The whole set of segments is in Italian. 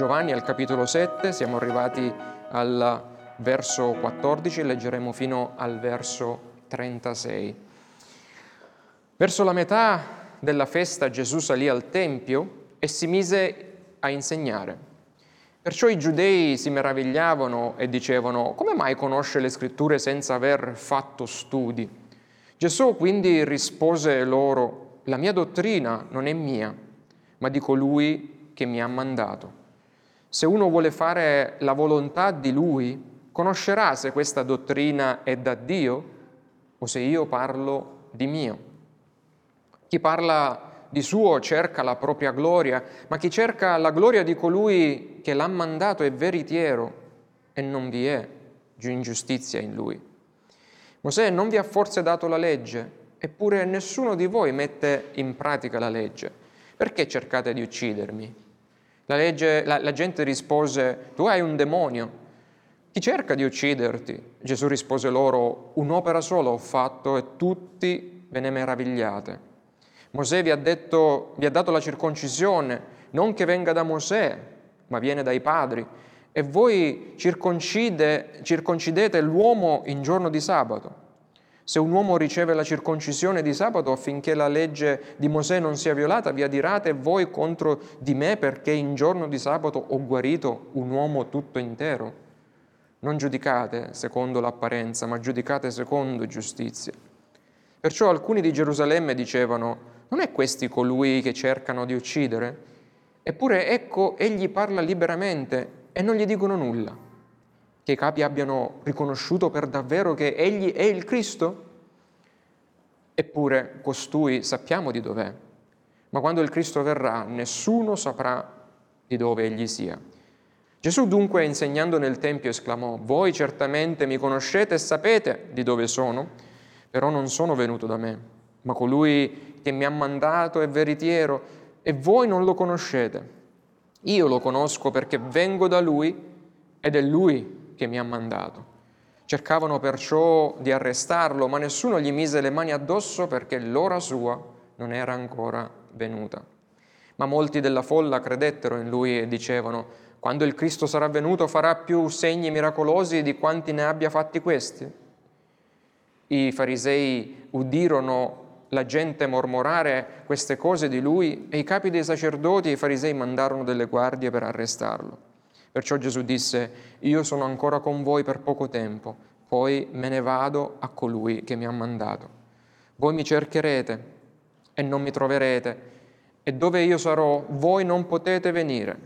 Giovanni al capitolo 7, siamo arrivati al verso 14, leggeremo fino al verso 36. Verso la metà della festa Gesù salì al Tempio e si mise a insegnare. Perciò i giudei si meravigliavano e dicevano, come mai conosce le scritture senza aver fatto studi? Gesù quindi rispose loro, la mia dottrina non è mia, ma di colui che mi ha mandato. Se uno vuole fare la volontà di lui, conoscerà se questa dottrina è da Dio o se io parlo di mio. Chi parla di suo cerca la propria gloria, ma chi cerca la gloria di colui che l'ha mandato è veritiero e non vi è ingiustizia in lui. Mosè non vi ha forse dato la legge, eppure nessuno di voi mette in pratica la legge. Perché cercate di uccidermi? La, legge, la, la gente rispose, tu hai un demonio. Chi cerca di ucciderti? Gesù rispose loro, un'opera sola ho fatto e tutti ve ne meravigliate. Mosè vi ha, detto, vi ha dato la circoncisione, non che venga da Mosè, ma viene dai padri. E voi circoncide, circoncidete l'uomo in giorno di sabato. Se un uomo riceve la circoncisione di sabato affinché la legge di Mosè non sia violata, vi adirate voi contro di me perché in giorno di sabato ho guarito un uomo tutto intero. Non giudicate secondo l'apparenza, ma giudicate secondo giustizia. Perciò alcuni di Gerusalemme dicevano, non è questi colui che cercano di uccidere? Eppure ecco, egli parla liberamente e non gli dicono nulla. Che i capi abbiano riconosciuto per davvero che egli è il Cristo? Eppure costui sappiamo di dov'è, ma quando il Cristo verrà nessuno saprà di dove egli sia. Gesù dunque, insegnando nel Tempio, esclamò, Voi certamente mi conoscete e sapete di dove sono, però non sono venuto da me ma colui che mi ha mandato è veritiero e voi non lo conoscete. Io lo conosco perché vengo da lui ed è lui che mi ha mandato. Cercavano perciò di arrestarlo, ma nessuno gli mise le mani addosso perché l'ora sua non era ancora venuta. Ma molti della folla credettero in lui e dicevano, quando il Cristo sarà venuto farà più segni miracolosi di quanti ne abbia fatti questi. I farisei udirono la gente mormorare queste cose di lui e i capi dei sacerdoti e i farisei mandarono delle guardie per arrestarlo. Perciò Gesù disse, io sono ancora con voi per poco tempo, poi me ne vado a colui che mi ha mandato. Voi mi cercherete e non mi troverete, e dove io sarò voi non potete venire.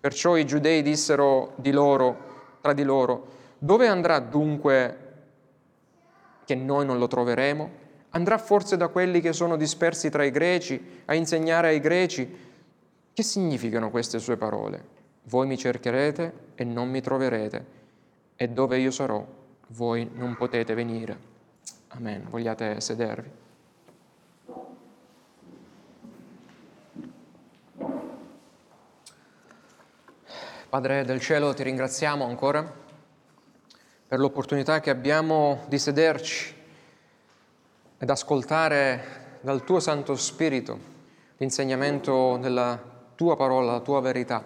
Perciò i giudei dissero di loro, tra di loro, dove andrà dunque che noi non lo troveremo? Andrà forse da quelli che sono dispersi tra i greci a insegnare ai greci? Che significano queste sue parole? Voi mi cercherete e non mi troverete, e dove io sarò, voi non potete venire. Amen. Vogliate sedervi? Padre del cielo, ti ringraziamo ancora per l'opportunità che abbiamo di sederci ed ascoltare dal tuo Santo Spirito l'insegnamento della tua parola, la tua verità,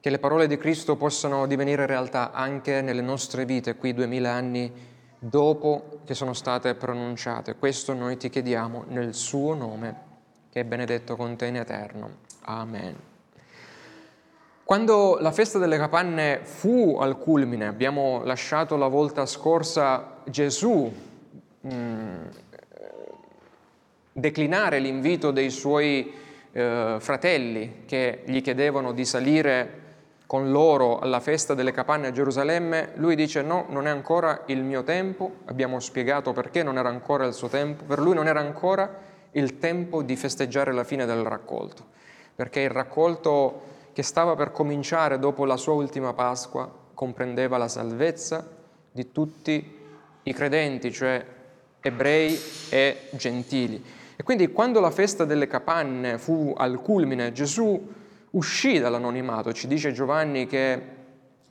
che le parole di Cristo possano divenire realtà anche nelle nostre vite qui duemila anni dopo che sono state pronunciate. Questo noi ti chiediamo nel suo nome, che è benedetto con te in eterno. Amen. Quando la festa delle capanne fu al culmine, abbiamo lasciato la volta scorsa Gesù mh, mm, declinare l'invito dei suoi eh, fratelli che gli chiedevano di salire con loro alla festa delle capanne a Gerusalemme, lui dice no, non è ancora il mio tempo, abbiamo spiegato perché non era ancora il suo tempo, per lui non era ancora il tempo di festeggiare la fine del raccolto, perché il raccolto che stava per cominciare dopo la sua ultima Pasqua comprendeva la salvezza di tutti i credenti, cioè ebrei e gentili. E quindi quando la festa delle capanne fu al culmine, Gesù uscì dall'anonimato, ci dice Giovanni che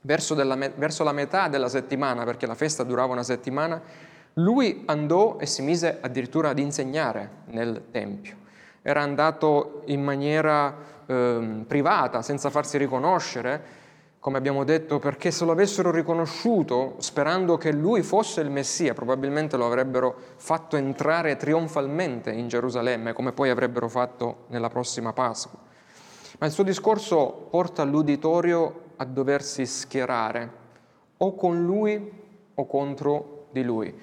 verso, della, verso la metà della settimana, perché la festa durava una settimana, lui andò e si mise addirittura ad insegnare nel Tempio. era andato in maniera eh, privata, senza farsi riconoscere, come abbiamo detto, perché se lo avessero riconosciuto, sperando che lui fosse il Messia, probabilmente lo avrebbero fatto entrare trionfalmente in Gerusalemme, come poi avrebbero fatto nella prossima Pasqua. Ma il suo discorso porta l'uditorio a doversi schierare o con lui o contro di lui.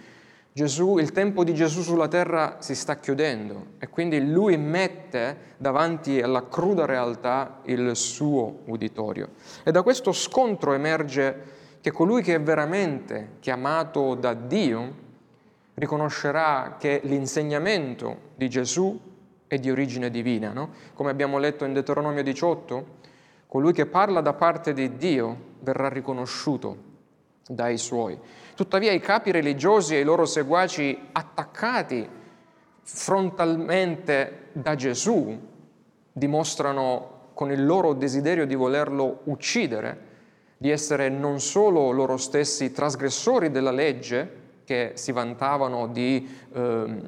Gesù, il tempo di Gesù sulla terra si sta chiudendo e quindi lui mette davanti alla cruda realtà il suo uditorio. E da questo scontro emerge che colui che è veramente chiamato da Dio riconoscerà che l'insegnamento di Gesù è di origine divina, no? come abbiamo letto in Deuteronomio 18, colui che parla da parte di Dio verrà riconosciuto dai suoi. Tuttavia i capi religiosi e i loro seguaci attaccati frontalmente da Gesù dimostrano con il loro desiderio di volerlo uccidere, di essere non solo loro stessi trasgressori della legge, che si vantavano di eh,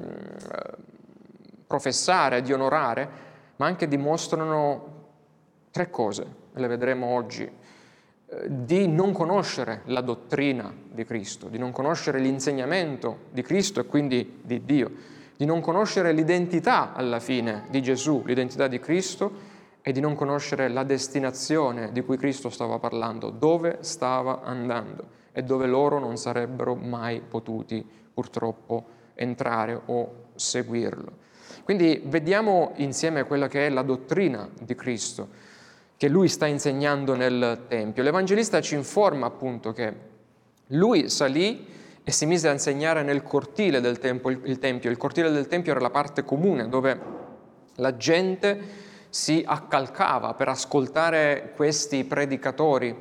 professare, di onorare, ma anche dimostrano tre cose, le vedremo oggi di non conoscere la dottrina di Cristo, di non conoscere l'insegnamento di Cristo e quindi di Dio, di non conoscere l'identità alla fine di Gesù, l'identità di Cristo e di non conoscere la destinazione di cui Cristo stava parlando, dove stava andando e dove loro non sarebbero mai potuti purtroppo entrare o seguirlo. Quindi vediamo insieme quella che è la dottrina di Cristo che lui sta insegnando nel Tempio. L'Evangelista ci informa appunto che lui salì e si mise a insegnare nel cortile del tempio. Il Tempio, il cortile del Tempio era la parte comune dove la gente si accalcava per ascoltare questi predicatori,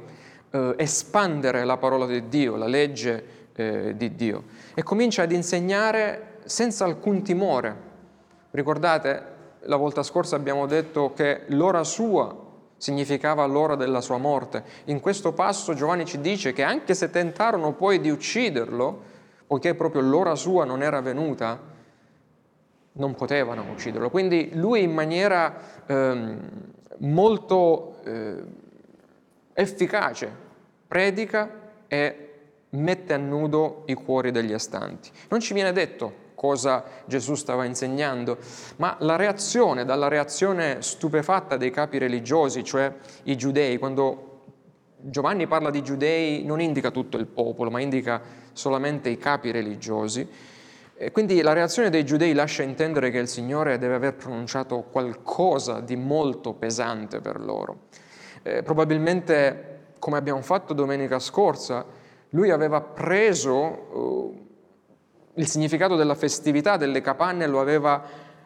eh, espandere la parola di Dio, la legge eh, di Dio. E comincia ad insegnare senza alcun timore. Ricordate, la volta scorsa abbiamo detto che l'ora sua significava l'ora della sua morte. In questo passo Giovanni ci dice che anche se tentarono poi di ucciderlo, poiché proprio l'ora sua non era venuta, non potevano ucciderlo. Quindi lui in maniera eh, molto eh, efficace predica e mette a nudo i cuori degli astanti. Non ci viene detto cosa Gesù stava insegnando, ma la reazione, dalla reazione stupefatta dei capi religiosi, cioè i giudei, quando Giovanni parla di giudei non indica tutto il popolo, ma indica solamente i capi religiosi, e quindi la reazione dei giudei lascia intendere che il Signore deve aver pronunciato qualcosa di molto pesante per loro. Eh, probabilmente, come abbiamo fatto domenica scorsa, lui aveva preso uh, il significato della festività delle capanne aveva,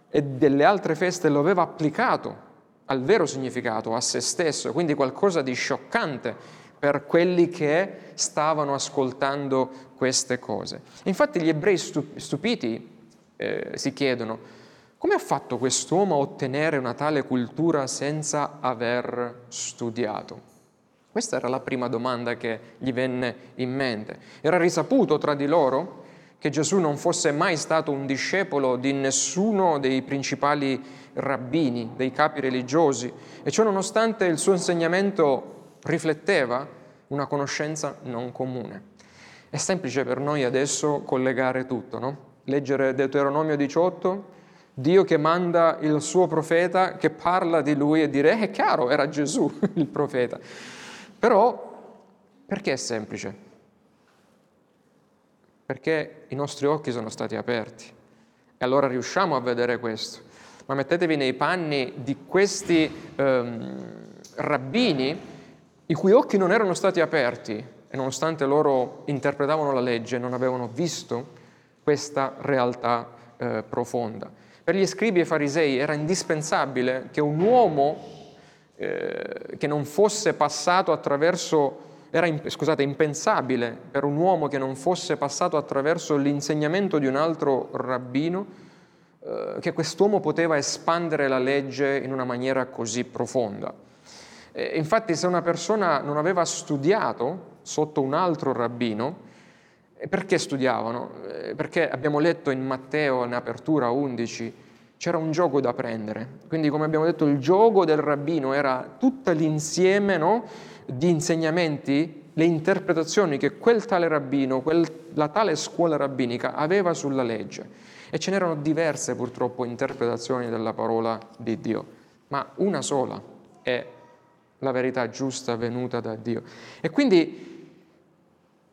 e delle altre feste lo aveva applicato al vero significato, a se stesso, quindi qualcosa di scioccante per quelli che stavano ascoltando queste cose. Infatti gli ebrei stupiti eh, si chiedono come ha fatto quest'uomo a ottenere una tale cultura senza aver studiato? Questa era la prima domanda che gli venne in mente. Era risaputo tra di loro che Gesù non fosse mai stato un discepolo di nessuno dei principali rabbini, dei capi religiosi, e ciò nonostante il suo insegnamento rifletteva una conoscenza non comune. È semplice per noi adesso collegare tutto, no? Leggere Deuteronomio 18, Dio che manda il suo profeta che parla di lui e dire, eh, è chiaro, era Gesù il profeta. Però, perché è semplice? Perché i nostri occhi sono stati aperti. E allora riusciamo a vedere questo. Ma mettetevi nei panni di questi ehm, rabbini i cui occhi non erano stati aperti e nonostante loro interpretavano la legge non avevano visto questa realtà eh, profonda. Per gli scribi e farisei era indispensabile che un uomo eh, che non fosse passato attraverso era scusate, impensabile per un uomo che non fosse passato attraverso l'insegnamento di un altro rabbino eh, che quest'uomo poteva espandere la legge in una maniera così profonda. E infatti se una persona non aveva studiato sotto un altro rabbino, perché studiavano? Perché abbiamo letto in Matteo, in apertura 11, c'era un gioco da prendere. Quindi, come abbiamo detto, il gioco del rabbino era tutto l'insieme no, di insegnamenti, le interpretazioni che quel tale rabbino, quel, la tale scuola rabbinica aveva sulla legge. E ce n'erano diverse purtroppo interpretazioni della parola di Dio, ma una sola è la verità giusta venuta da Dio. E quindi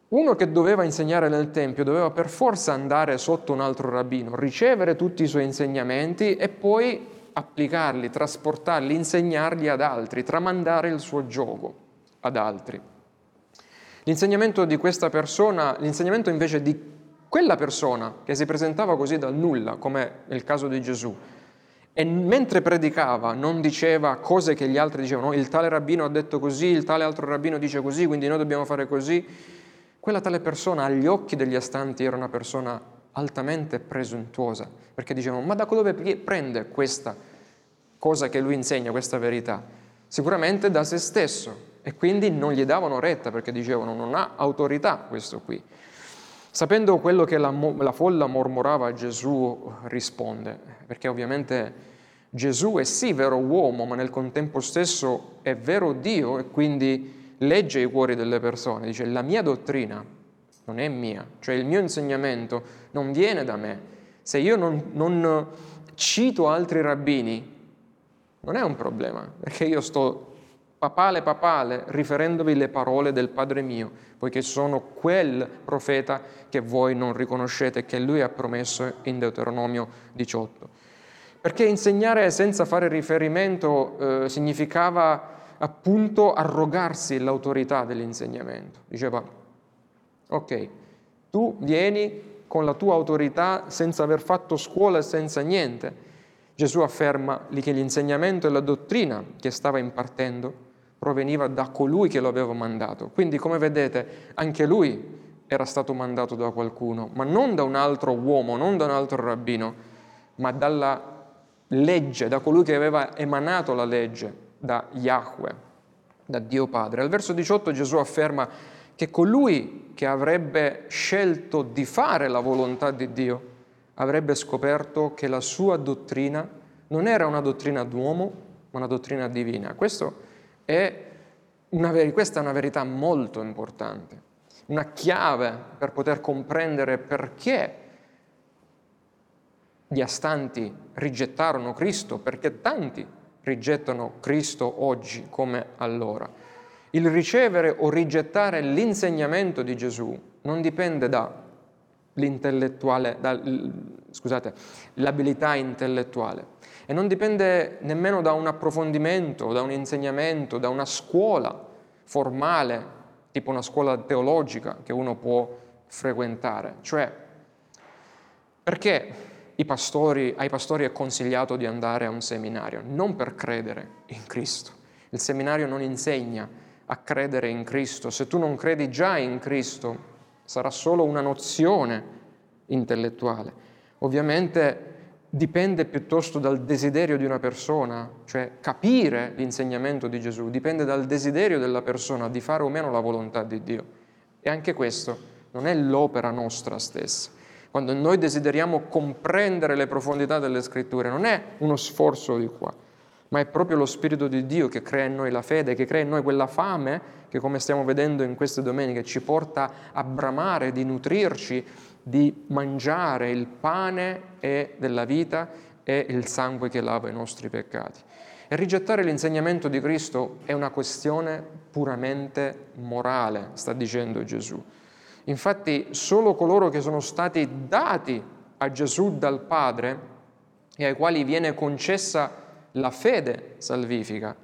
uno che doveva insegnare nel Tempio doveva per forza andare sotto un altro rabbino, ricevere tutti i suoi insegnamenti e poi applicarli, trasportarli, insegnarli ad altri, tramandare il suo gioco ad altri. L'insegnamento di questa persona, l'insegnamento invece di quella persona che si presentava così dal nulla, come nel caso di Gesù, e mentre predicava non diceva cose che gli altri dicevano, il tale rabbino ha detto così, il tale altro rabbino dice così, quindi noi dobbiamo fare così, quella tale persona agli occhi degli astanti era una persona altamente presuntuosa, perché dicevano, ma da dove prende questa cosa che lui insegna, questa verità? Sicuramente da se stesso e quindi non gli davano retta perché dicevano non ha autorità questo qui. Sapendo quello che la, la folla mormorava, Gesù risponde, perché ovviamente Gesù è sì vero uomo, ma nel contempo stesso è vero Dio e quindi legge i cuori delle persone, dice la mia dottrina non è mia, cioè il mio insegnamento non viene da me. Se io non, non cito altri rabbini, non è un problema, perché io sto papale papale riferendovi le parole del Padre mio, poiché sono quel profeta che voi non riconoscete, che lui ha promesso in Deuteronomio 18. Perché insegnare senza fare riferimento eh, significava appunto arrogarsi l'autorità dell'insegnamento. Diceva, ok, tu vieni con la tua autorità senza aver fatto scuola e senza niente. Gesù afferma che l'insegnamento e la dottrina che stava impartendo proveniva da colui che lo aveva mandato. Quindi, come vedete, anche lui era stato mandato da qualcuno, ma non da un altro uomo, non da un altro rabbino, ma dalla legge, da colui che aveva emanato la legge, da Yahweh, da Dio Padre. Al verso 18 Gesù afferma che colui che avrebbe scelto di fare la volontà di Dio avrebbe scoperto che la sua dottrina non era una dottrina d'uomo, ma una dottrina divina. È una, questa è una verità molto importante, una chiave per poter comprendere perché gli astanti rigettarono Cristo, perché tanti rigettano Cristo oggi come allora. Il ricevere o rigettare l'insegnamento di Gesù non dipende dall'intellettuale, da, scusate, l'abilità intellettuale e non dipende nemmeno da un approfondimento, da un insegnamento, da una scuola formale, tipo una scuola teologica che uno può frequentare. Cioè, perché pastori, ai pastori è consigliato di andare a un seminario, non per credere in Cristo. Il seminario non insegna a credere in Cristo. Se tu non credi già in Cristo, sarà solo una nozione intellettuale. Ovviamente dipende piuttosto dal desiderio di una persona, cioè capire l'insegnamento di Gesù, dipende dal desiderio della persona di fare o meno la volontà di Dio. E anche questo non è l'opera nostra stessa quando noi desideriamo comprendere le profondità delle scritture, non è uno sforzo di qua, ma è proprio lo Spirito di Dio che crea in noi la fede, che crea in noi quella fame che, come stiamo vedendo in queste domeniche, ci porta a bramare, di nutrirci, di mangiare il pane della vita e il sangue che lava i nostri peccati. E rigettare l'insegnamento di Cristo è una questione puramente morale, sta dicendo Gesù. Infatti solo coloro che sono stati dati a Gesù dal Padre e ai quali viene concessa la fede salvifica,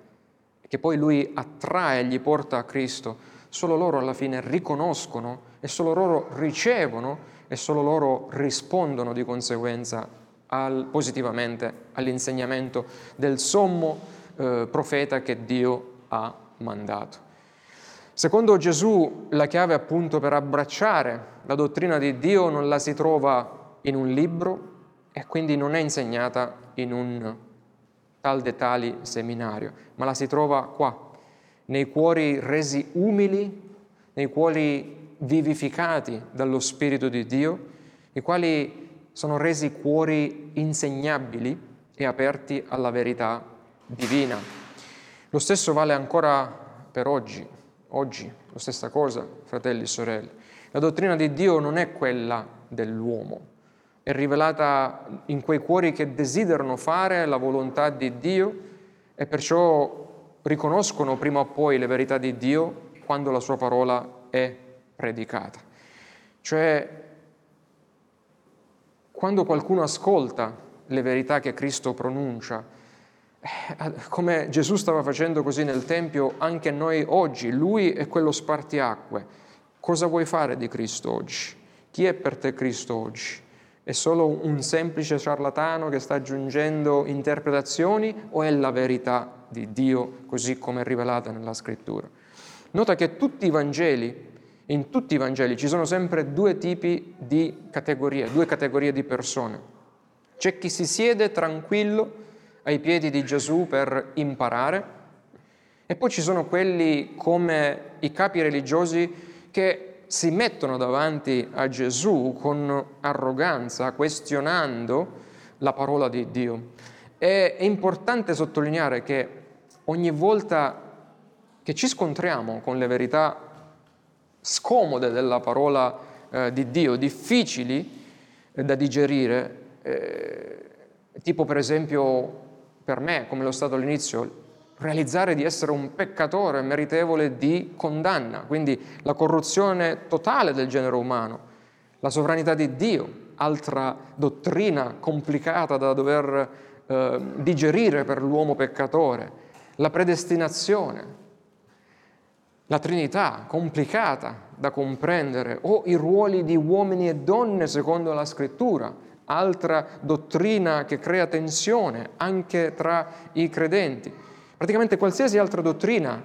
che poi lui attrae e gli porta a Cristo, solo loro alla fine riconoscono e solo loro ricevono e solo loro rispondono di conseguenza al, positivamente all'insegnamento del sommo eh, profeta che Dio ha mandato. Secondo Gesù la chiave appunto per abbracciare la dottrina di Dio non la si trova in un libro e quindi non è insegnata in un tal de tali seminario, ma la si trova qua, nei cuori resi umili, nei cuori vivificati dallo Spirito di Dio, i quali sono resi cuori insegnabili e aperti alla verità divina. Lo stesso vale ancora per oggi. Oggi, la stessa cosa, fratelli e sorelle. La dottrina di Dio non è quella dell'uomo, è rivelata in quei cuori che desiderano fare la volontà di Dio e perciò riconoscono prima o poi le verità di Dio quando la sua parola è predicata. Cioè, quando qualcuno ascolta le verità che Cristo pronuncia, eh, come Gesù stava facendo così nel Tempio, anche noi oggi, Lui è quello spartiacque. Cosa vuoi fare di Cristo oggi? Chi è per te Cristo oggi? È solo un semplice ciarlatano che sta aggiungendo interpretazioni o è la verità di Dio così come è rivelata nella scrittura? Nota che tutti i Vangeli, in tutti i Vangeli ci sono sempre due tipi di categorie, due categorie di persone. C'è chi si siede tranquillo ai piedi di Gesù per imparare e poi ci sono quelli come i capi religiosi che si mettono davanti a Gesù con arroganza, questionando la parola di Dio. È importante sottolineare che ogni volta che ci scontriamo con le verità scomode della parola eh, di Dio, difficili eh, da digerire, eh, tipo per esempio per me, come lo stato all'inizio, realizzare di essere un peccatore meritevole di condanna, quindi la corruzione totale del genere umano, la sovranità di Dio, altra dottrina complicata da dover eh, digerire per l'uomo peccatore, la predestinazione, la Trinità complicata da comprendere, o i ruoli di uomini e donne secondo la scrittura, altra dottrina che crea tensione anche tra i credenti. Praticamente qualsiasi altra dottrina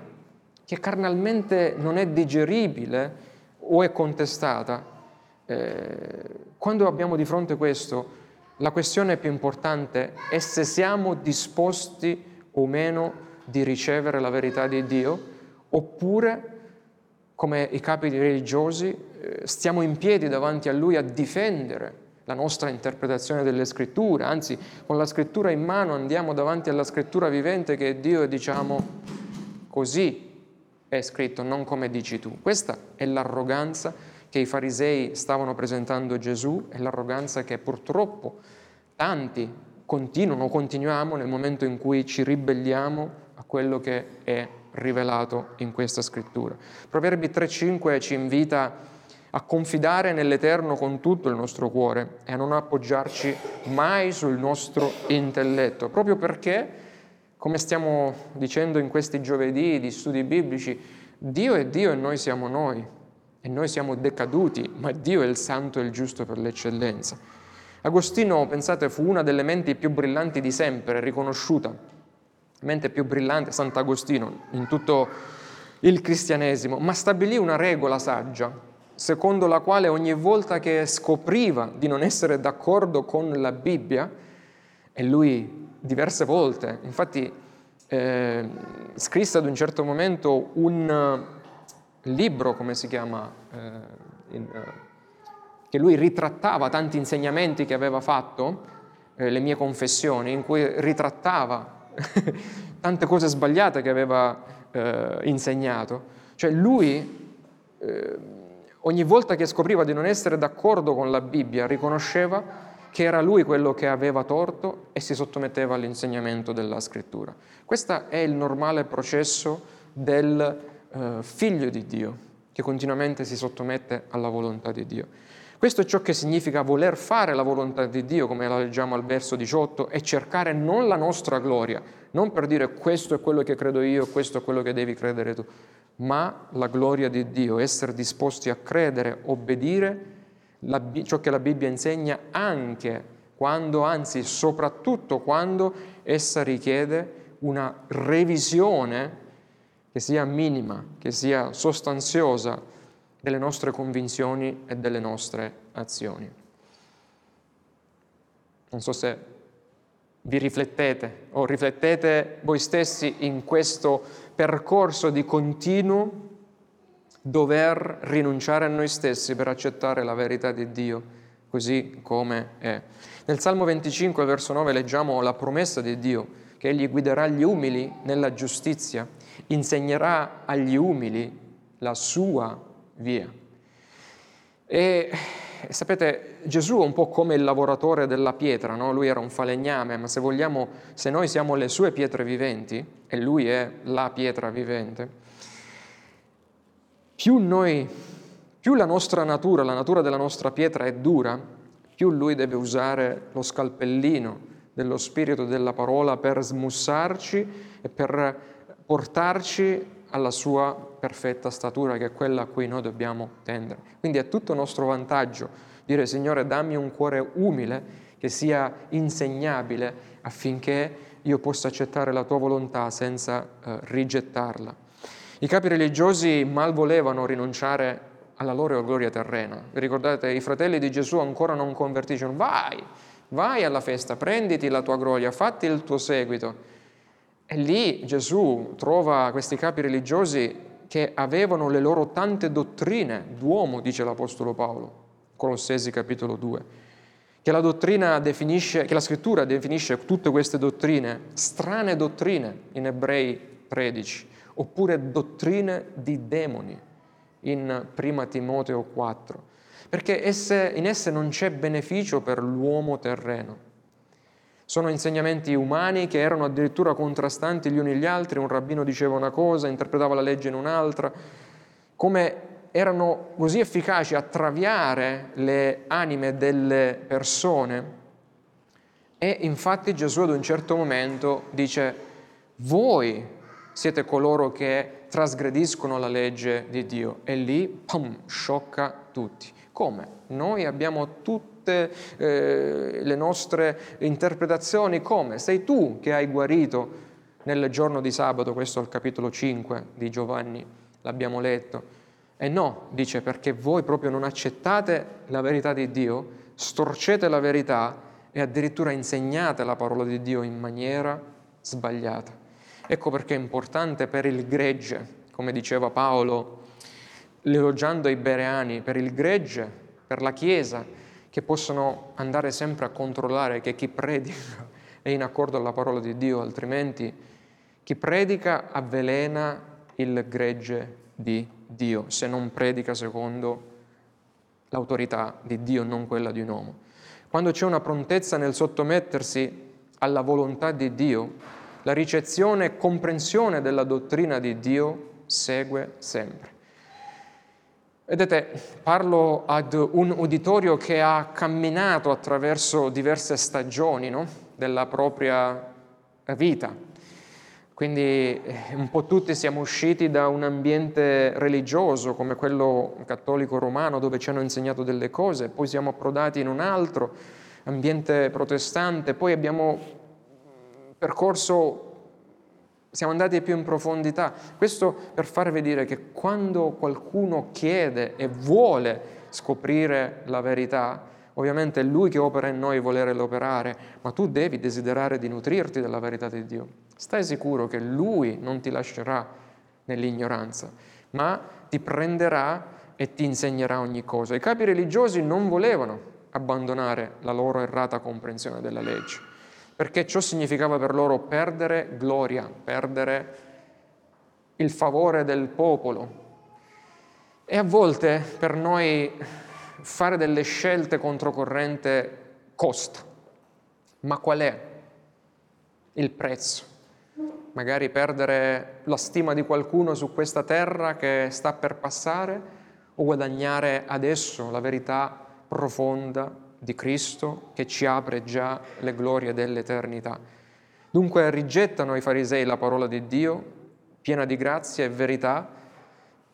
che carnalmente non è digeribile o è contestata, eh, quando abbiamo di fronte questo, la questione più importante è se siamo disposti o meno di ricevere la verità di Dio, oppure, come i capi religiosi, eh, stiamo in piedi davanti a Lui a difendere la nostra interpretazione delle scritture, anzi con la scrittura in mano andiamo davanti alla scrittura vivente che è Dio e diciamo così è scritto, non come dici tu. Questa è l'arroganza che i farisei stavano presentando a Gesù, è l'arroganza che purtroppo tanti continuano, continuiamo nel momento in cui ci ribelliamo a quello che è rivelato in questa scrittura. Proverbi 3.5 ci invita a confidare nell'Eterno con tutto il nostro cuore e a non appoggiarci mai sul nostro intelletto, proprio perché, come stiamo dicendo in questi giovedì di studi biblici, Dio è Dio e noi siamo noi, e noi siamo decaduti, ma Dio è il santo e il giusto per l'eccellenza. Agostino, pensate, fu una delle menti più brillanti di sempre, riconosciuta, mente più brillante, Sant'Agostino, in tutto il cristianesimo, ma stabilì una regola saggia, secondo la quale ogni volta che scopriva di non essere d'accordo con la Bibbia, e lui diverse volte, infatti eh, scrisse ad un certo momento un uh, libro, come si chiama, eh, in, uh, che lui ritrattava tanti insegnamenti che aveva fatto, eh, le mie confessioni, in cui ritrattava tante cose sbagliate che aveva eh, insegnato. Cioè lui eh, ogni volta che scopriva di non essere d'accordo con la Bibbia, riconosceva che era lui quello che aveva torto e si sottometteva all'insegnamento della scrittura. Questo è il normale processo del eh, figlio di Dio, che continuamente si sottomette alla volontà di Dio. Questo è ciò che significa voler fare la volontà di Dio, come la leggiamo al verso 18, e cercare non la nostra gloria, non per dire questo è quello che credo io, questo è quello che devi credere tu, ma la gloria di Dio, essere disposti a credere, obbedire la, ciò che la Bibbia insegna anche quando, anzi soprattutto quando essa richiede una revisione che sia minima, che sia sostanziosa delle nostre convinzioni e delle nostre azioni. Non so se vi riflettete o riflettete voi stessi in questo percorso di continuo dover rinunciare a noi stessi per accettare la verità di Dio così come è. Nel Salmo 25, verso 9, leggiamo la promessa di Dio che Egli guiderà gli umili nella giustizia, insegnerà agli umili la sua via. E sapete, Gesù è un po' come il lavoratore della pietra, no? lui era un falegname, ma se vogliamo, se noi siamo le sue pietre viventi, e lui è la pietra vivente, più noi, più la nostra natura, la natura della nostra pietra è dura, più lui deve usare lo scalpellino dello spirito della parola per smussarci e per portarci alla sua perfetta statura, che è quella a cui noi dobbiamo tendere. Quindi è tutto nostro vantaggio dire Signore dammi un cuore umile che sia insegnabile affinché io possa accettare la tua volontà senza eh, rigettarla. I capi religiosi mal volevano rinunciare alla loro gloria terrena. Vi ricordate, i fratelli di Gesù ancora non convertiscono, vai, vai alla festa, prenditi la tua gloria, fatti il tuo seguito. E lì Gesù trova questi capi religiosi che avevano le loro tante dottrine d'uomo, dice l'Apostolo Paolo, Colossesi capitolo 2, che la definisce, che la scrittura definisce tutte queste dottrine, strane dottrine in Ebrei 13, oppure dottrine di demoni in Prima Timoteo 4, perché esse, in esse non c'è beneficio per l'uomo terreno sono insegnamenti umani che erano addirittura contrastanti gli uni gli altri, un rabbino diceva una cosa, interpretava la legge in un'altra, come erano così efficaci a traviare le anime delle persone. E infatti Gesù ad un certo momento dice, voi siete coloro che trasgrediscono la legge di Dio. E lì, pum, sciocca tutti. Come? Noi abbiamo tutti tutte eh, le nostre interpretazioni come? Sei tu che hai guarito nel giorno di sabato, questo il capitolo 5 di Giovanni, l'abbiamo letto. E no, dice, perché voi proprio non accettate la verità di Dio, storcete la verità e addirittura insegnate la parola di Dio in maniera sbagliata. Ecco perché è importante per il gregge, come diceva Paolo, elogiando i bereani, per il gregge, per la Chiesa, che possono andare sempre a controllare che chi predica è in accordo alla parola di Dio, altrimenti chi predica avvelena il gregge di Dio, se non predica secondo l'autorità di Dio, non quella di un uomo. Quando c'è una prontezza nel sottomettersi alla volontà di Dio, la ricezione e comprensione della dottrina di Dio segue sempre. Vedete, parlo ad un uditorio che ha camminato attraverso diverse stagioni no? della propria vita. Quindi eh, un po' tutti siamo usciti da un ambiente religioso come quello cattolico romano dove ci hanno insegnato delle cose, poi siamo approdati in un altro ambiente protestante, poi abbiamo percorso siamo andati più in profondità. Questo per farvi dire che quando qualcuno chiede e vuole scoprire la verità, ovviamente è Lui che opera in noi volerlo operare, ma tu devi desiderare di nutrirti della verità di Dio. Stai sicuro che Lui non ti lascerà nell'ignoranza, ma ti prenderà e ti insegnerà ogni cosa. I capi religiosi non volevano abbandonare la loro errata comprensione della legge perché ciò significava per loro perdere gloria, perdere il favore del popolo. E a volte per noi fare delle scelte controcorrente costa. Ma qual è il prezzo? Magari perdere la stima di qualcuno su questa terra che sta per passare o guadagnare adesso la verità profonda di Cristo che ci apre già le glorie dell'eternità. Dunque rigettano i farisei la parola di Dio, piena di grazia e verità,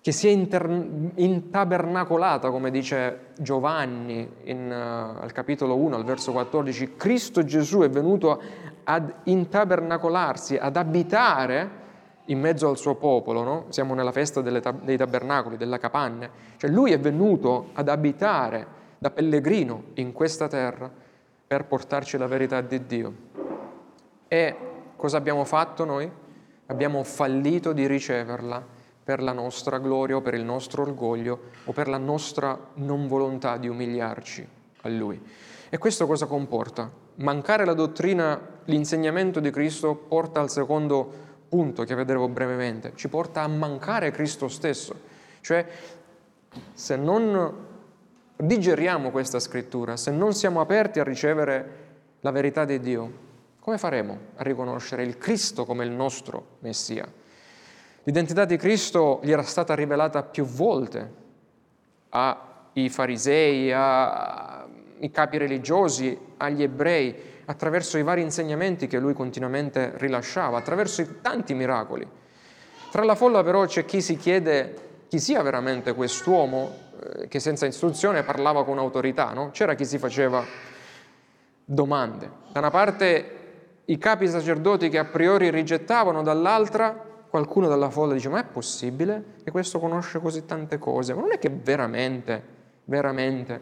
che si è inter- intabernacolata, come dice Giovanni in, uh, al capitolo 1, al verso 14, Cristo Gesù è venuto ad intabernacolarsi, ad abitare in mezzo al suo popolo, no? siamo nella festa tab- dei tabernacoli, della capanne, cioè lui è venuto ad abitare da pellegrino in questa terra per portarci la verità di Dio. E cosa abbiamo fatto noi? Abbiamo fallito di riceverla per la nostra gloria o per il nostro orgoglio o per la nostra non volontà di umiliarci a Lui. E questo cosa comporta? Mancare la dottrina, l'insegnamento di Cristo porta al secondo punto che vedremo brevemente, ci porta a mancare Cristo stesso. Cioè, se non digeriamo questa scrittura, se non siamo aperti a ricevere la verità di Dio, come faremo a riconoscere il Cristo come il nostro Messia? L'identità di Cristo gli era stata rivelata più volte ai farisei, ai capi religiosi, agli ebrei, attraverso i vari insegnamenti che lui continuamente rilasciava, attraverso i tanti miracoli. Tra la folla però c'è chi si chiede chi sia veramente quest'uomo che senza istruzione parlava con autorità, no? C'era chi si faceva domande. Da una parte i capi sacerdoti che a priori rigettavano, dall'altra qualcuno dalla folla dice ma è possibile che questo conosce così tante cose? Ma non è che veramente, veramente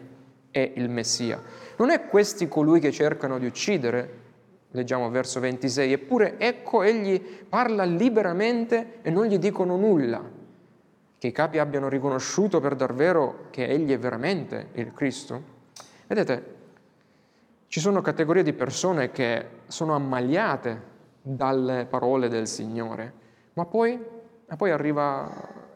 è il Messia? Non è questi colui che cercano di uccidere? Leggiamo verso 26, eppure ecco egli parla liberamente e non gli dicono nulla. Che i capi abbiano riconosciuto per davvero che egli è veramente il Cristo? Vedete, ci sono categorie di persone che sono ammaliate dalle parole del Signore ma poi, ma poi arriva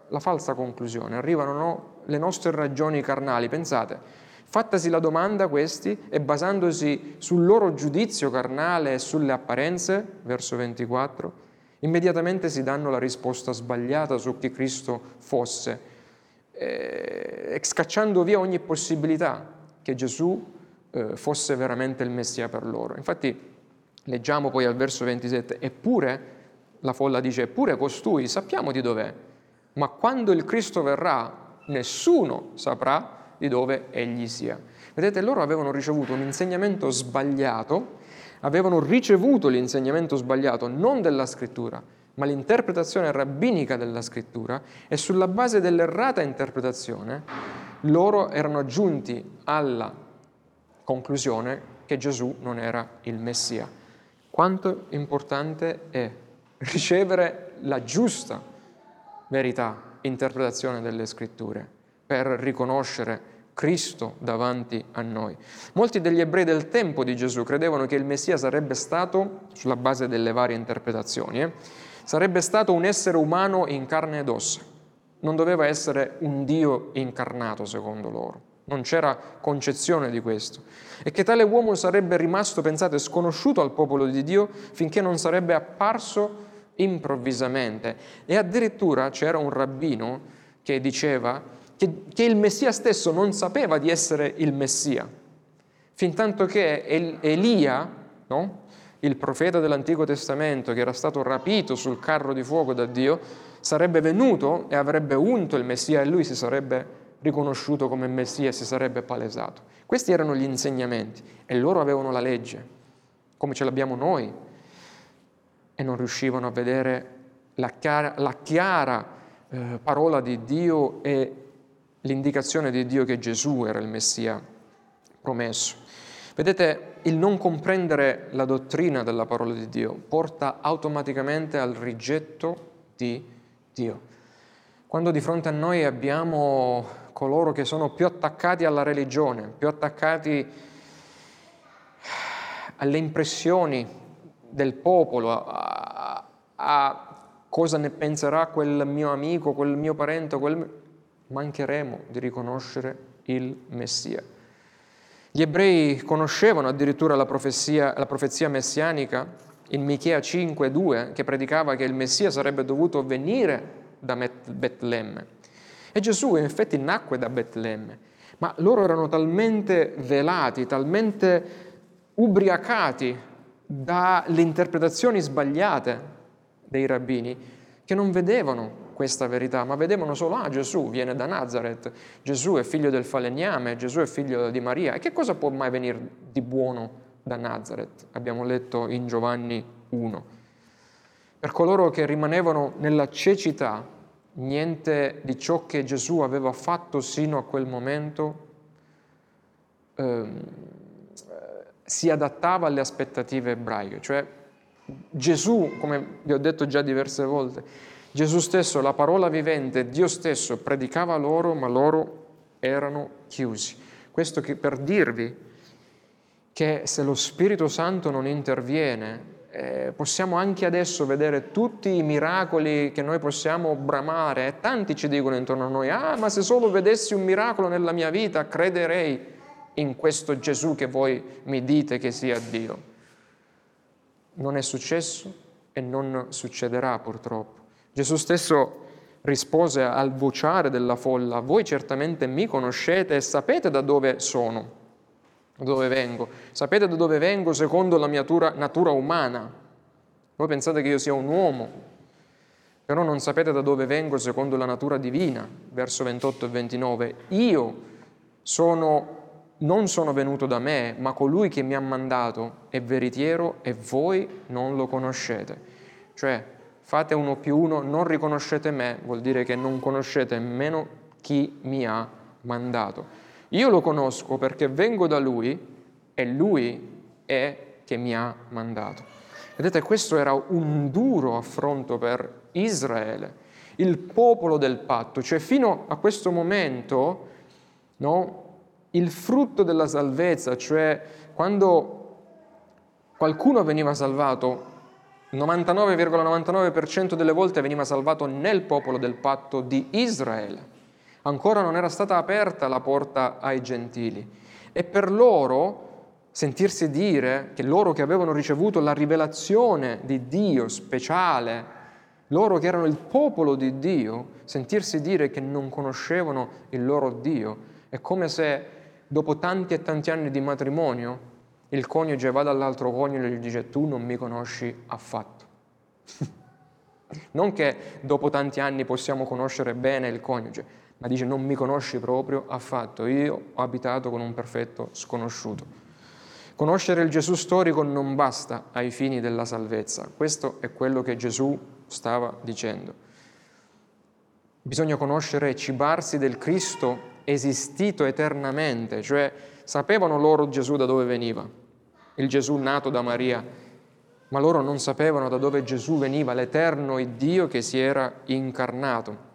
la falsa conclusione, arrivano no, le nostre ragioni carnali. Pensate, fattasi la domanda questi e basandosi sul loro giudizio carnale e sulle apparenze, verso 24, immediatamente si danno la risposta sbagliata su chi Cristo fosse, eh, scacciando via ogni possibilità che Gesù eh, fosse veramente il Messia per loro. Infatti leggiamo poi al verso 27, eppure la folla dice, eppure costui sappiamo di dov'è, ma quando il Cristo verrà nessuno saprà di dove egli sia. Vedete, loro avevano ricevuto un insegnamento sbagliato, avevano ricevuto l'insegnamento sbagliato non della scrittura, ma l'interpretazione rabbinica della scrittura e sulla base dell'errata interpretazione loro erano giunti alla conclusione che Gesù non era il Messia. Quanto importante è ricevere la giusta verità, interpretazione delle scritture, per riconoscere Cristo davanti a noi. Molti degli ebrei del tempo di Gesù credevano che il Messia sarebbe stato, sulla base delle varie interpretazioni, eh, sarebbe stato un essere umano in carne ed ossa. Non doveva essere un Dio incarnato, secondo loro. Non c'era concezione di questo. E che tale uomo sarebbe rimasto, pensate, sconosciuto al popolo di Dio finché non sarebbe apparso improvvisamente. E addirittura c'era un rabbino che diceva che, che il Messia stesso non sapeva di essere il Messia, fin tanto che Elia, no? il profeta dell'Antico Testamento che era stato rapito sul carro di fuoco da Dio, sarebbe venuto e avrebbe unto il Messia e lui si sarebbe riconosciuto come Messia e si sarebbe palesato. Questi erano gli insegnamenti e loro avevano la legge, come ce l'abbiamo noi, e non riuscivano a vedere la chiara, la chiara eh, parola di Dio e l'indicazione di Dio che Gesù era il Messia promesso. Vedete, il non comprendere la dottrina della parola di Dio porta automaticamente al rigetto di Dio. Quando di fronte a noi abbiamo coloro che sono più attaccati alla religione, più attaccati alle impressioni del popolo, a, a, cosa ne penserà quel mio amico, quel mio parente, quel... mancheremo di riconoscere il Messia. Gli ebrei conoscevano addirittura la profezia, la profezia messianica in Michea 5,2 che predicava che il Messia sarebbe dovuto venire da Betlemme. E Gesù in effetti nacque da Betlemme, ma loro erano talmente velati, talmente ubriacati dalle interpretazioni sbagliate dei rabbini che non vedevano questa verità, ma vedevano solo, ah Gesù viene da Nazareth, Gesù è figlio del falegname, Gesù è figlio di Maria. E che cosa può mai venire di buono da Nazareth? Abbiamo letto in Giovanni 1. Per coloro che rimanevano nella cecità, niente di ciò che Gesù aveva fatto sino a quel momento ehm, si adattava alle aspettative ebraiche, cioè Gesù, come vi ho detto già diverse volte, Gesù stesso, la parola vivente, Dio stesso predicava loro, ma loro erano chiusi. Questo per dirvi che se lo Spirito Santo non interviene, eh, possiamo anche adesso vedere tutti i miracoli che noi possiamo bramare e tanti ci dicono intorno a noi, ah ma se solo vedessi un miracolo nella mia vita crederei in questo Gesù che voi mi dite che sia Dio. Non è successo e non succederà purtroppo. Gesù stesso rispose al vociare della folla, voi certamente mi conoscete e sapete da dove sono, da dove vengo, sapete da dove vengo secondo la mia natura, natura umana. Voi pensate che io sia un uomo, però non sapete da dove vengo secondo la natura divina, verso 28 e 29. Io sono, non sono venuto da me, ma colui che mi ha mandato è veritiero e voi non lo conoscete. Cioè, fate uno più uno, non riconoscete me, vuol dire che non conoscete nemmeno chi mi ha mandato. Io lo conosco perché vengo da lui e lui è che mi ha mandato. Vedete, questo era un duro affronto per Israele, il popolo del patto, cioè fino a questo momento no, il frutto della salvezza, cioè quando qualcuno veniva salvato, 99,99% delle volte veniva salvato nel popolo del patto di Israele. Ancora non era stata aperta la porta ai gentili. E per loro sentirsi dire che loro che avevano ricevuto la rivelazione di Dio speciale, loro che erano il popolo di Dio, sentirsi dire che non conoscevano il loro Dio, è come se dopo tanti e tanti anni di matrimonio il coniuge va dall'altro coniuge e gli dice tu non mi conosci affatto. non che dopo tanti anni possiamo conoscere bene il coniuge, ma dice non mi conosci proprio affatto, io ho abitato con un perfetto sconosciuto. Conoscere il Gesù storico non basta ai fini della salvezza, questo è quello che Gesù stava dicendo. Bisogna conoscere e cibarsi del Cristo esistito eternamente, cioè sapevano loro Gesù da dove veniva, il Gesù nato da Maria, ma loro non sapevano da dove Gesù veniva, l'eterno Dio che si era incarnato.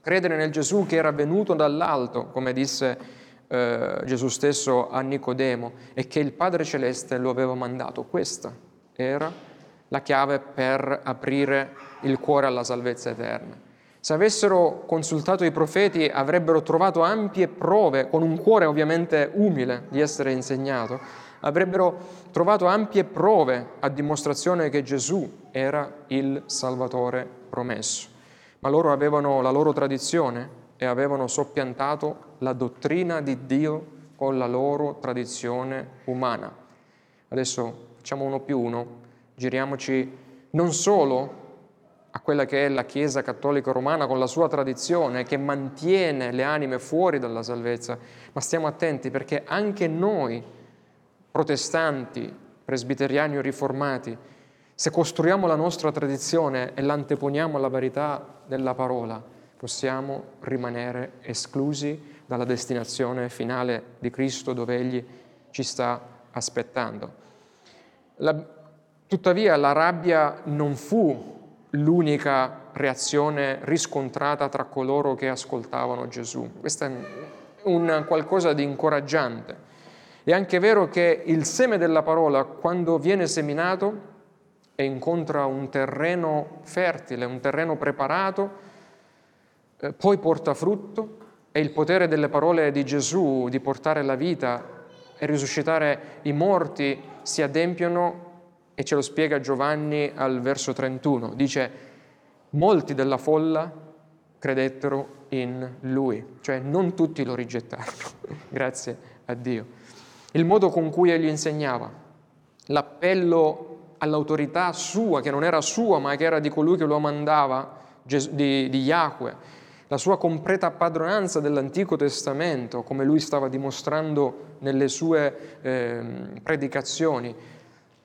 Credere nel Gesù che era venuto dall'alto, come disse eh, Gesù stesso a Nicodemo, e che il Padre Celeste lo aveva mandato. Questa era la chiave per aprire il cuore alla salvezza eterna. Se avessero consultato i profeti avrebbero trovato ampie prove, con un cuore ovviamente umile di essere insegnato, avrebbero trovato ampie prove a dimostrazione che Gesù era il Salvatore promesso. Ma loro avevano la loro tradizione e avevano soppiantato la dottrina di Dio con la loro tradizione umana. Adesso facciamo uno più uno, giriamoci non solo a quella che è la Chiesa cattolica romana con la sua tradizione che mantiene le anime fuori dalla salvezza, ma stiamo attenti perché anche noi protestanti, presbiteriani o riformati, se costruiamo la nostra tradizione e l'anteponiamo alla verità della parola, possiamo rimanere esclusi dalla destinazione finale di Cristo dove Egli ci sta aspettando. La, tuttavia la rabbia non fu l'unica reazione riscontrata tra coloro che ascoltavano Gesù. Questo è un qualcosa di incoraggiante. È anche vero che il seme della parola, quando viene seminato e incontra un terreno fertile, un terreno preparato, eh, poi porta frutto e il potere delle parole di Gesù di portare la vita e risuscitare i morti si adempiono e ce lo spiega Giovanni al verso 31. Dice, molti della folla credettero in lui, cioè non tutti lo rigettarono, grazie a Dio il modo con cui egli insegnava, l'appello all'autorità sua, che non era sua, ma che era di colui che lo mandava, di, di Yahweh, la sua completa padronanza dell'Antico Testamento, come lui stava dimostrando nelle sue eh, predicazioni,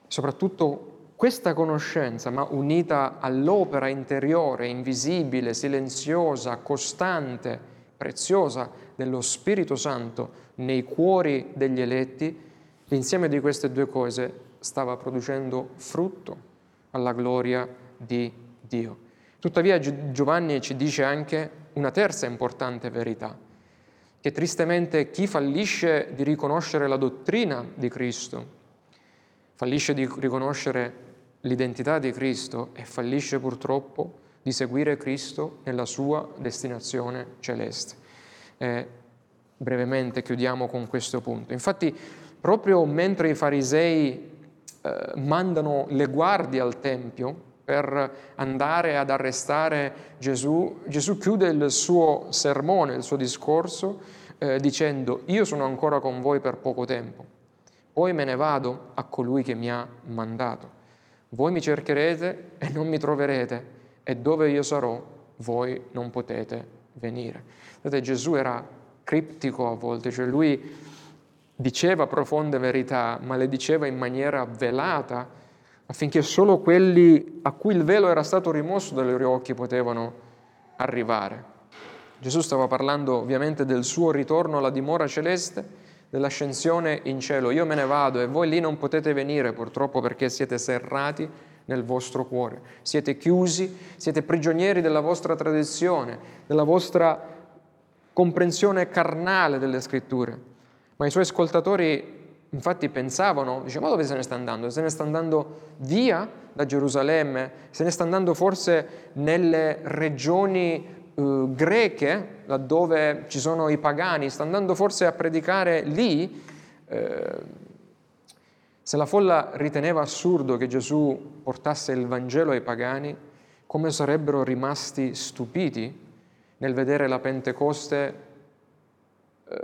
soprattutto questa conoscenza, ma unita all'opera interiore, invisibile, silenziosa, costante, preziosa dello Spirito Santo, nei cuori degli eletti, l'insieme di queste due cose stava producendo frutto alla gloria di Dio. Tuttavia Giovanni ci dice anche una terza importante verità, che tristemente chi fallisce di riconoscere la dottrina di Cristo, fallisce di riconoscere l'identità di Cristo e fallisce purtroppo di seguire Cristo nella sua destinazione celeste. Eh, brevemente chiudiamo con questo punto. Infatti, proprio mentre i farisei eh, mandano le guardie al Tempio per andare ad arrestare Gesù, Gesù chiude il suo sermone, il suo discorso, eh, dicendo, io sono ancora con voi per poco tempo, poi me ne vado a colui che mi ha mandato. Voi mi cercherete e non mi troverete, e dove io sarò, voi non potete venire. Vedete, Gesù era criptico a volte, cioè lui diceva profonde verità, ma le diceva in maniera velata, affinché solo quelli a cui il velo era stato rimosso dai loro occhi potevano arrivare. Gesù stava parlando ovviamente del suo ritorno alla dimora celeste, dell'ascensione in cielo. Io me ne vado e voi lì non potete venire purtroppo perché siete serrati nel vostro cuore. Siete chiusi, siete prigionieri della vostra tradizione, della vostra comprensione carnale delle scritture. Ma i suoi ascoltatori infatti pensavano, dice, ma dove se ne sta andando? Se ne sta andando via da Gerusalemme? Se ne sta andando forse nelle regioni eh, greche, laddove ci sono i pagani, sta andando forse a predicare lì, eh, se la folla riteneva assurdo che Gesù portasse il Vangelo ai pagani, come sarebbero rimasti stupiti nel vedere la Pentecoste, eh,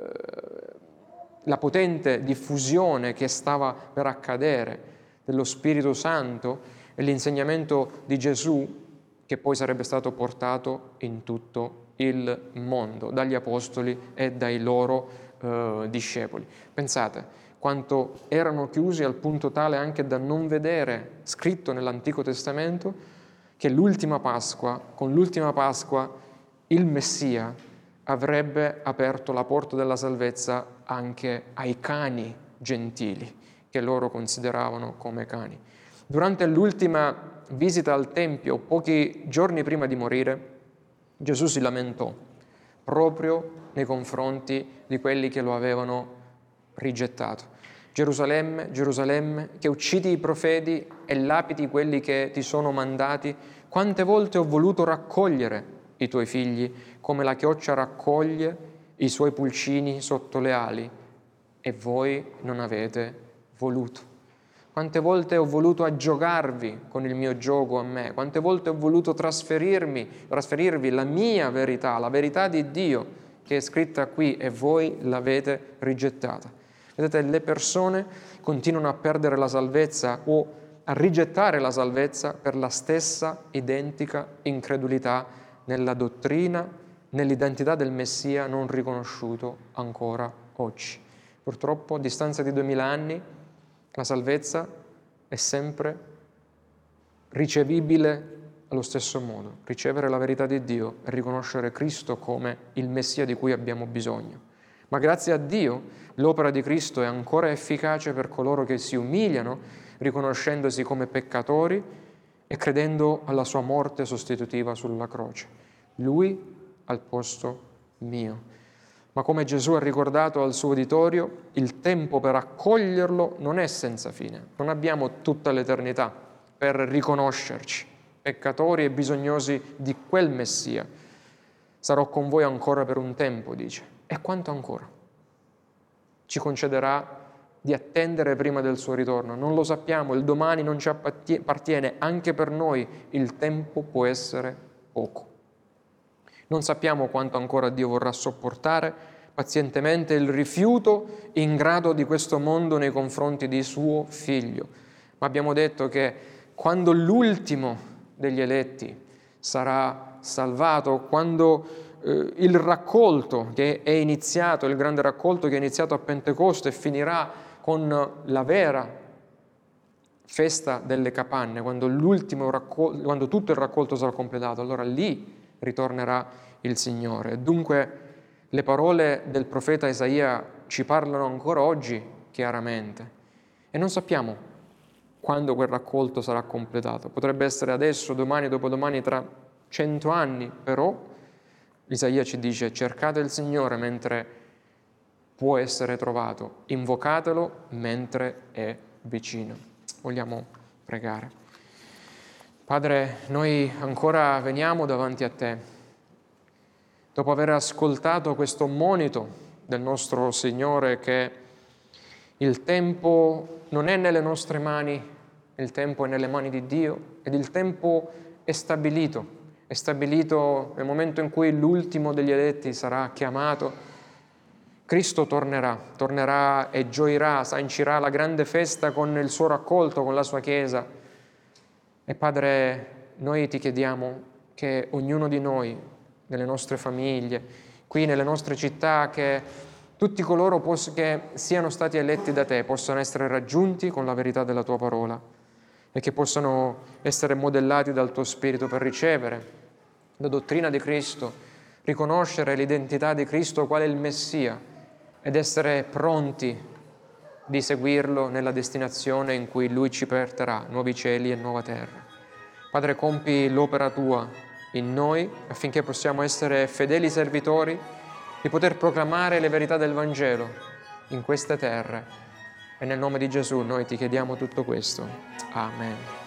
la potente diffusione che stava per accadere dello Spirito Santo e l'insegnamento di Gesù che poi sarebbe stato portato in tutto il mondo dagli apostoli e dai loro eh, discepoli. Pensate quanto erano chiusi al punto tale anche da non vedere scritto nell'Antico Testamento che l'ultima Pasqua, con l'ultima Pasqua, il Messia avrebbe aperto la porta della salvezza anche ai cani gentili, che loro consideravano come cani. Durante l'ultima visita al Tempio pochi giorni prima di morire, Gesù si lamentò proprio nei confronti di quelli che lo avevano rigettato. Gerusalemme, Gerusalemme, che uccidi i profeti e lapidi quelli che ti sono mandati, quante volte ho voluto raccogliere i tuoi figli come la chioccia raccoglie i suoi pulcini sotto le ali e voi non avete voluto. Quante volte ho voluto aggiogarvi con il mio gioco a me, quante volte ho voluto trasferirmi, trasferirvi la mia verità, la verità di Dio che è scritta qui e voi l'avete rigettata. Vedete, le persone continuano a perdere la salvezza o a rigettare la salvezza per la stessa identica incredulità nella dottrina, nell'identità del Messia non riconosciuto ancora oggi. Purtroppo, a distanza di duemila anni, la salvezza è sempre ricevibile allo stesso modo, ricevere la verità di Dio e riconoscere Cristo come il Messia di cui abbiamo bisogno. Ma grazie a Dio l'opera di Cristo è ancora efficace per coloro che si umiliano, riconoscendosi come peccatori e credendo alla sua morte sostitutiva sulla croce. Lui al posto mio ma come Gesù ha ricordato al suo uditorio, il tempo per accoglierlo non è senza fine. Non abbiamo tutta l'eternità per riconoscerci, peccatori e bisognosi di quel Messia. Sarò con voi ancora per un tempo, dice. E quanto ancora? Ci concederà di attendere prima del suo ritorno. Non lo sappiamo, il domani non ci appartiene, anche per noi il tempo può essere poco. Non sappiamo quanto ancora Dio vorrà sopportare pazientemente il rifiuto ingrato di questo mondo nei confronti di suo figlio. Ma abbiamo detto che quando l'ultimo degli eletti sarà salvato, quando eh, il raccolto che è iniziato, il grande raccolto che è iniziato a Pentecoste finirà con la vera festa delle capanne, quando, raccol- quando tutto il raccolto sarà completato, allora lì ritornerà il Signore. Dunque le parole del profeta Isaia ci parlano ancora oggi chiaramente e non sappiamo quando quel raccolto sarà completato. Potrebbe essere adesso, domani, dopodomani, tra cento anni, però Isaia ci dice cercate il Signore mentre può essere trovato. Invocatelo mentre è vicino. Vogliamo pregare. Padre, noi ancora veniamo davanti a te, dopo aver ascoltato questo monito del nostro Signore che il tempo non è nelle nostre mani, il tempo è nelle mani di Dio ed il tempo è stabilito, è stabilito nel momento in cui l'ultimo degli eletti sarà chiamato. Cristo tornerà, tornerà e gioirà, sancirà la grande festa con il suo raccolto, con la sua Chiesa. E Padre, noi ti chiediamo che ognuno di noi, nelle nostre famiglie, qui nelle nostre città, che tutti coloro che siano stati eletti da te possano essere raggiunti con la verità della tua parola e che possano essere modellati dal tuo Spirito per ricevere la dottrina di Cristo, riconoscere l'identità di Cristo quale il Messia ed essere pronti di seguirlo nella destinazione in cui Lui ci porterà, nuovi cieli e nuova terra. Padre, compi l'opera tua in noi affinché possiamo essere fedeli servitori di poter proclamare le verità del Vangelo in queste terre. E nel nome di Gesù noi ti chiediamo tutto questo. Amen.